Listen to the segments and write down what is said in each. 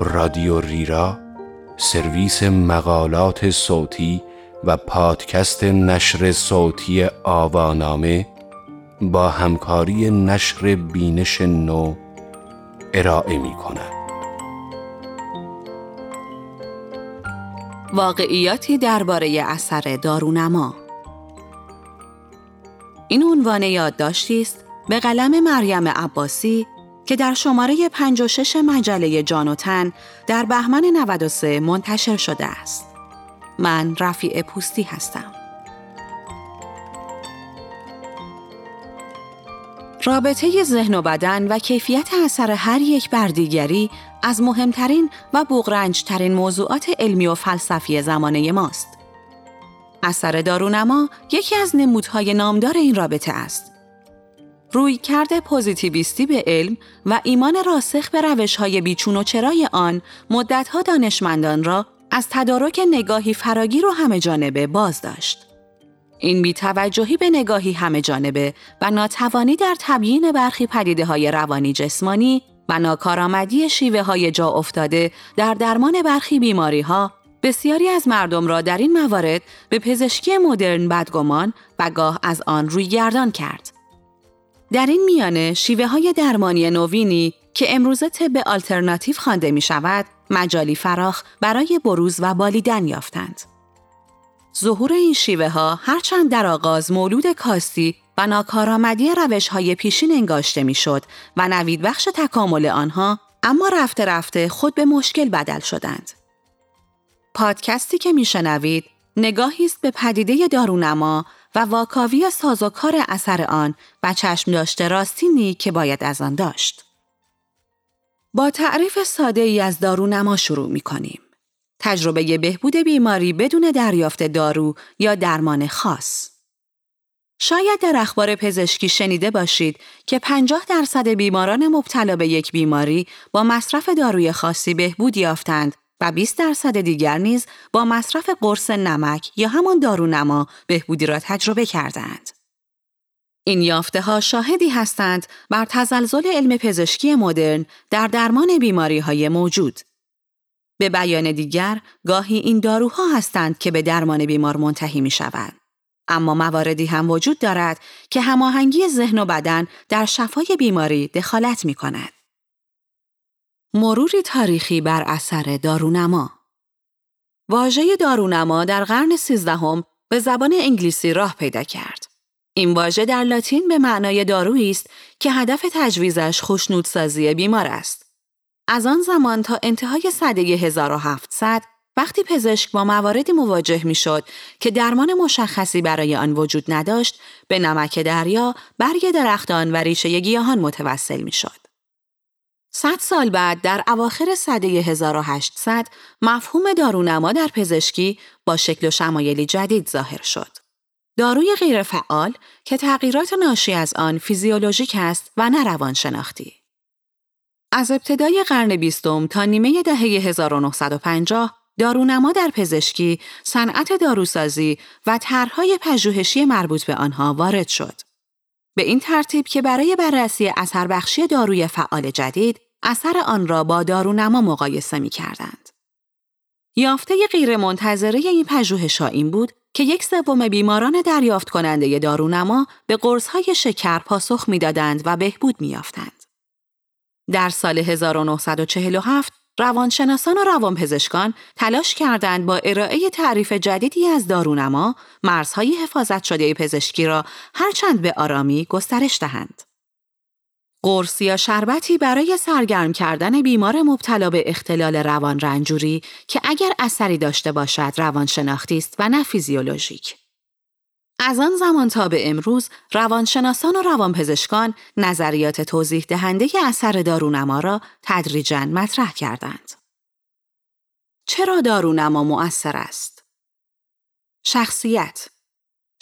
رادیو ریرا سرویس مقالات صوتی و پادکست نشر صوتی آوانامه با همکاری نشر بینش نو ارائه می کند. واقعیاتی درباره اثر دارونما این عنوان یادداشتی است به قلم مریم عباسی که در شماره 56 مجله جانوتن در بهمن 93 منتشر شده است. من رفیع پوستی هستم. رابطه ذهن و بدن و کیفیت اثر هر یک بر دیگری از مهمترین و بغرنجترین موضوعات علمی و فلسفی زمانه ماست. اثر دارونما یکی از نمودهای نامدار این رابطه است. روی کرده پوزیتیویستی به علم و ایمان راسخ به روش های بیچون و چرای آن مدتها دانشمندان را از تدارک نگاهی فراگیر و همه جانبه باز داشت. این بیتوجهی به نگاهی همه جانبه و ناتوانی در تبیین برخی پدیده های روانی جسمانی و ناکارآمدی شیوه های جا افتاده در درمان برخی بیماری ها بسیاری از مردم را در این موارد به پزشکی مدرن بدگمان و گاه از آن روی گردان کرد. در این میانه شیوه های درمانی نوینی که امروزه طب آلترناتیو خوانده می شود، مجالی فراخ برای بروز و بالیدن یافتند. ظهور این شیوه ها هرچند در آغاز مولود کاستی و ناکارآمدی روش های پیشین انگاشته می شد و نوید بخش تکامل آنها اما رفته رفته خود به مشکل بدل شدند. پادکستی که میشنوید نگاهی است به پدیده دارونما و واکاوی سازوکار اثر آن و چشم داشته راستینی که باید از آن داشت. با تعریف ساده ای از دارونما شروع می کنیم. تجربه بهبود بیماری بدون دریافت دارو یا درمان خاص. شاید در اخبار پزشکی شنیده باشید که 50 درصد بیماران مبتلا به یک بیماری با مصرف داروی خاصی بهبود یافتند و 20 درصد دیگر نیز با مصرف قرص نمک یا همان دارونما بهبودی را تجربه کردند. این یافته ها شاهدی هستند بر تزلزل علم پزشکی مدرن در درمان بیماری های موجود. به بیان دیگر، گاهی این داروها هستند که به درمان بیمار منتهی می شود. اما مواردی هم وجود دارد که هماهنگی ذهن و بدن در شفای بیماری دخالت می کند. مروری تاریخی بر اثر دارونما واژه دارونما در قرن سیزدهم به زبان انگلیسی راه پیدا کرد. این واژه در لاتین به معنای دارویی است که هدف تجویزش خوشنودسازی بیمار است. از آن زمان تا انتهای سده 1700 وقتی پزشک با مواردی مواجه می شد که درمان مشخصی برای آن وجود نداشت، به نمک دریا، برگ درختان و ریشه گیاهان متوسل می شد. صد سال بعد در اواخر سده 1800 مفهوم دارونما در پزشکی با شکل و شمایلی جدید ظاهر شد. داروی غیرفعال که تغییرات ناشی از آن فیزیولوژیک است و نه روانشناختی. از ابتدای قرن بیستم تا نیمه دهه 1950 دارونما در پزشکی، صنعت داروسازی و طرحهای پژوهشی مربوط به آنها وارد شد. به این ترتیب که برای بررسی اثر بخشی داروی فعال جدید، اثر آن را با دارونما مقایسه می کردند. یافته غیر منتظره این پژوهش این بود که یک سوم بیماران دریافت کننده دارونما به قرصهای شکر پاسخ می‌دادند و بهبود میافتند. در سال 1947 روانشناسان و روانپزشکان تلاش کردند با ارائه تعریف جدیدی از دارونما مرزهای حفاظت شده پزشکی را هرچند به آرامی گسترش دهند. قرص یا شربتی برای سرگرم کردن بیمار مبتلا به اختلال روان رنجوری که اگر اثری داشته باشد روانشناختی است و نه فیزیولوژیک. از آن زمان تا به امروز روانشناسان و روانپزشکان نظریات توضیح دهنده اثر دارونما را تدریجاً مطرح کردند. چرا دارونما مؤثر است؟ شخصیت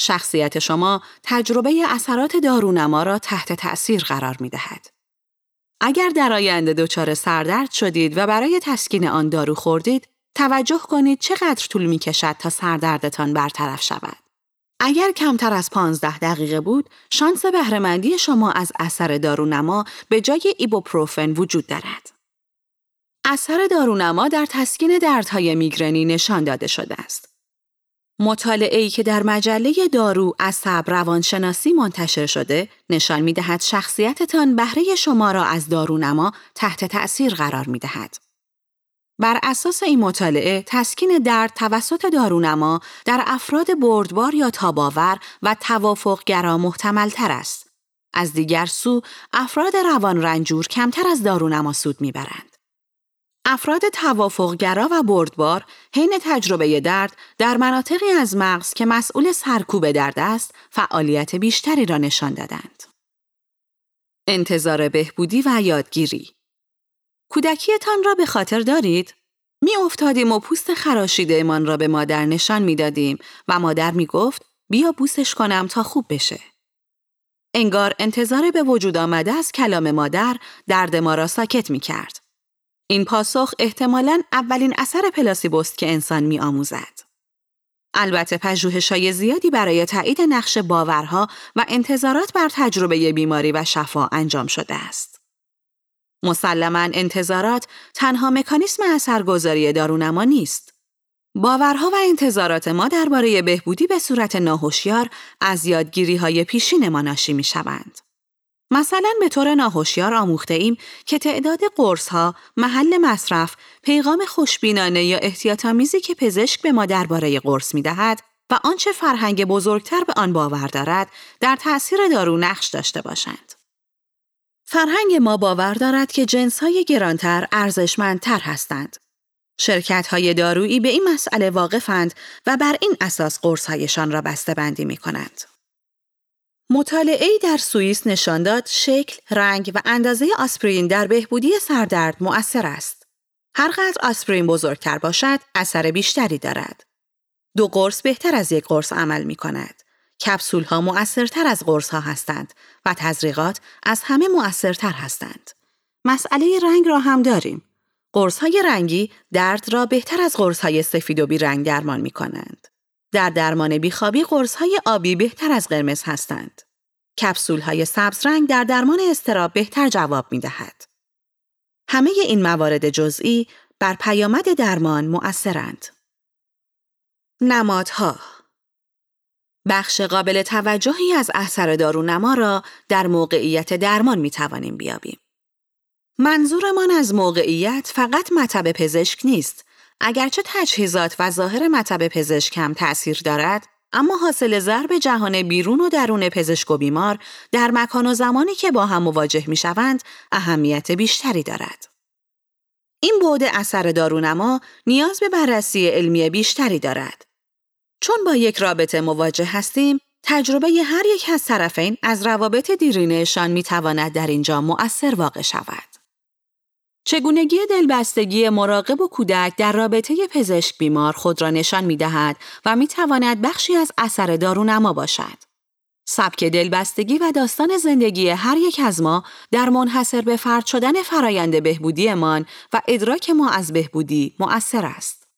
شخصیت شما تجربه اثرات دارونما را تحت تأثیر قرار می دهد. اگر در آینده دچار سردرد شدید و برای تسکین آن دارو خوردید، توجه کنید چقدر طول می کشد تا سردردتان برطرف شود. اگر کمتر از 15 دقیقه بود، شانس بهرهمندی شما از اثر دارونما به جای ایبوپروفن وجود دارد. اثر دارونما در تسکین دردهای میگرنی نشان داده شده است. مطالعه ای که در مجله دارو از روانشناسی منتشر شده نشان می دهد شخصیتتان بهره شما را از دارونما تحت تأثیر قرار می دهد. بر اساس این مطالعه تسکین درد توسط دارونما در افراد بردبار یا تاباور و توافقگرا محتمل تر است. از دیگر سو افراد روان رنجور کمتر از دارونما سود می‌برند. افراد توافقگرا و بردبار حین تجربه درد در مناطقی از مغز که مسئول سرکوب درد است فعالیت بیشتری را نشان دادند. انتظار بهبودی و یادگیری کودکیتان را به خاطر دارید؟ می افتادیم و پوست خراشیده امان را به مادر نشان می دادیم و مادر می گفت بیا بوسش کنم تا خوب بشه. انگار انتظار به وجود آمده از کلام مادر درد ما را ساکت می کرد. این پاسخ احتمالاً اولین اثر پلاسیبوست که انسان می آموزد. البته پژوهش های زیادی برای تایید نقش باورها و انتظارات بر تجربه بیماری و شفا انجام شده است. مسلما انتظارات تنها مکانیسم اثرگذاری دارونما نیست. باورها و انتظارات ما درباره بهبودی به صورت ناهوشیار از یادگیری های پیشین ما ناشی می شوند. مثلا به طور ناهوشیار آموخته ایم که تعداد قرص ها، محل مصرف، پیغام خوشبینانه یا احتیاطآمیزی که پزشک به ما درباره قرص می دهد و آنچه فرهنگ بزرگتر به آن باور دارد در تأثیر دارو نقش داشته باشند. فرهنگ ما باور دارد که جنس های گرانتر ارزشمندتر هستند. شرکت های دارویی به این مسئله واقفند و بر این اساس قرصهایشان را بسته بندی می کنند. مطالعه در سوئیس نشان داد شکل، رنگ و اندازه آسپرین در بهبودی سردرد مؤثر است. هر قدر آسپرین بزرگتر باشد، اثر بیشتری دارد. دو قرص بهتر از یک قرص عمل می کند. کپسول ها مؤثرتر از قرص ها هستند و تزریقات از همه مؤثرتر هستند. مسئله رنگ را هم داریم. قرص های رنگی درد را بهتر از قرص های سفید و رنگ درمان می کنند. در درمان بیخوابی قرص های آبی بهتر از قرمز هستند. کپسول های سبز رنگ در درمان استراب بهتر جواب می دهد. همه این موارد جزئی بر پیامد درمان مؤثرند. نمادها بخش قابل توجهی از اثر دارونما را در موقعیت درمان می توانیم بیابیم. منظورمان از موقعیت فقط مطب پزشک نیست. اگرچه تجهیزات و ظاهر مطب پزشک هم تأثیر دارد، اما حاصل ضرب جهان بیرون و درون پزشک و بیمار در مکان و زمانی که با هم مواجه می شوند اهمیت بیشتری دارد. این بعد اثر دارونما نیاز به بررسی علمی بیشتری دارد. چون با یک رابطه مواجه هستیم، تجربه هر یک از طرفین از روابط دیرینهشان می تواند در اینجا مؤثر واقع شود. چگونگی دلبستگی مراقب و کودک در رابطه پزشک بیمار خود را نشان می دهد و می تواند بخشی از اثر دارونما باشد. سبک دلبستگی و داستان زندگی هر یک از ما در منحصر به فرد شدن فرایند بهبودیمان و ادراک ما از بهبودی مؤثر است.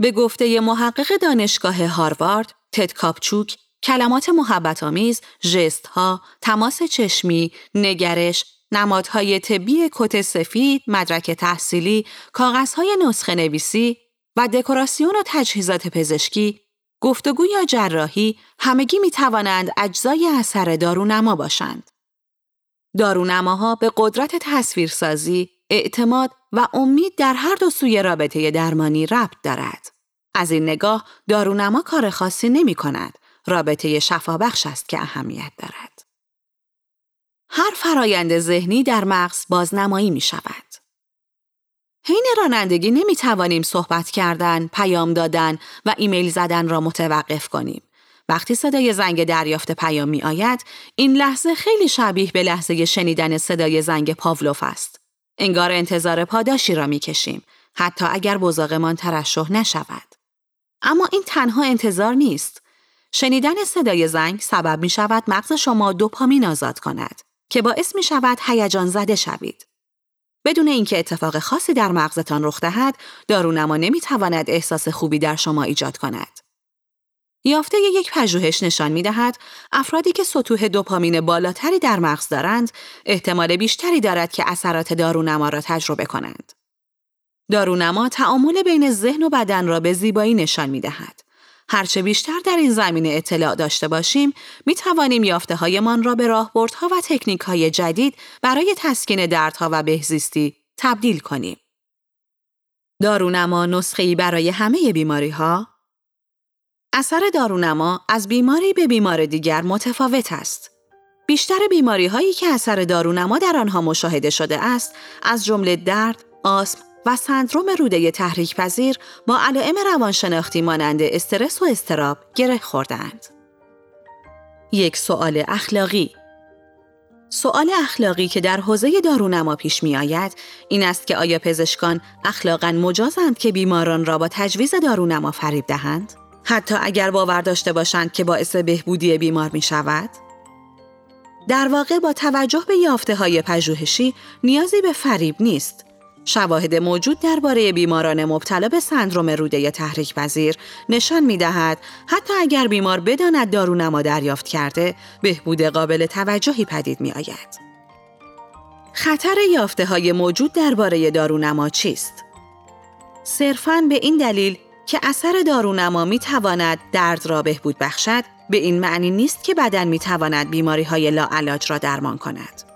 به گفته محقق دانشگاه هاروارد، تد کاپچوک، کلمات محبت آمیز، جست ها، تماس چشمی، نگرش، نمادهای طبی کت سفید، مدرک تحصیلی، کاغذهای نسخه نویسی و دکوراسیون و تجهیزات پزشکی، گفتگو یا جراحی همگی می توانند اجزای اثر دارونما باشند. دارونماها به قدرت تصویرسازی، اعتماد و امید در هر دو سوی رابطه درمانی ربط دارد. از این نگاه دارونما کار خاصی نمی کند. رابطه شفابخش است که اهمیت دارد. هر فرایند ذهنی در مغز بازنمایی می شود. حین رانندگی نمی توانیم صحبت کردن، پیام دادن و ایمیل زدن را متوقف کنیم. وقتی صدای زنگ دریافت پیام می آید، این لحظه خیلی شبیه به لحظه شنیدن صدای زنگ پاولوف است. انگار انتظار پاداشی را می کشیم، حتی اگر بزاقمان ترشح نشود. اما این تنها انتظار نیست. شنیدن صدای زنگ سبب می شود مغز شما دوپامین آزاد کند که باعث می شود هیجان زده شوید. بدون اینکه اتفاق خاصی در مغزتان رخ دهد، دارونما نمی تواند احساس خوبی در شما ایجاد کند. یافته یک پژوهش نشان می دهد افرادی که سطوح دوپامین بالاتری در مغز دارند احتمال بیشتری دارد که اثرات دارونما را تجربه کنند. دارونما تعامل بین ذهن و بدن را به زیبایی نشان می دهد. هرچه بیشتر در این زمینه اطلاع داشته باشیم، می توانیم یافته هایمان را به راهبردها و تکنیک های جدید برای تسکین دردها و بهزیستی تبدیل کنیم. دارونما نسخه برای همه بیماری ها؟ اثر دارونما از بیماری به بیمار دیگر متفاوت است. بیشتر بیماری هایی که اثر دارونما در آنها مشاهده شده است، از جمله درد، آسم و سندروم روده تحریک پذیر با علائم روانشناختی مانند استرس و استراب گره خوردند. یک سوال اخلاقی سوال اخلاقی که در حوزه دارونما پیش می آید این است که آیا پزشکان اخلاقا مجازند که بیماران را با تجویز دارونما فریب دهند؟ حتی اگر باور داشته باشند که باعث بهبودی بیمار می شود؟ در واقع با توجه به یافته های پژوهشی نیازی به فریب نیست شواهد موجود درباره بیماران مبتلا به سندروم روده تحریک پذیر نشان می دهد حتی اگر بیمار بداند دارونما دریافت کرده بهبود قابل توجهی پدید می آید. خطر یافته های موجود درباره دارونما چیست؟ صرفاً به این دلیل که اثر دارونما می تواند درد را بهبود بخشد به این معنی نیست که بدن می تواند بیماری های لاعلاج را درمان کند.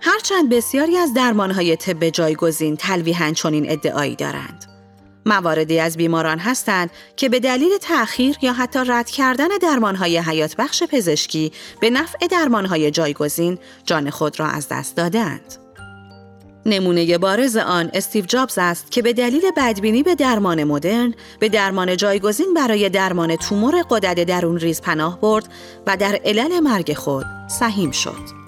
هرچند بسیاری از درمانهای طب جایگزین تلویحا چنین ادعایی دارند. مواردی از بیماران هستند که به دلیل تأخیر یا حتی رد کردن درمانهای حیات بخش پزشکی به نفع درمانهای جایگزین جان خود را از دست دادند. نمونه بارز آن استیو جابز است که به دلیل بدبینی به درمان مدرن به درمان جایگزین برای درمان تومور قدرت درون ریز پناه برد و در علل مرگ خود سهیم شد.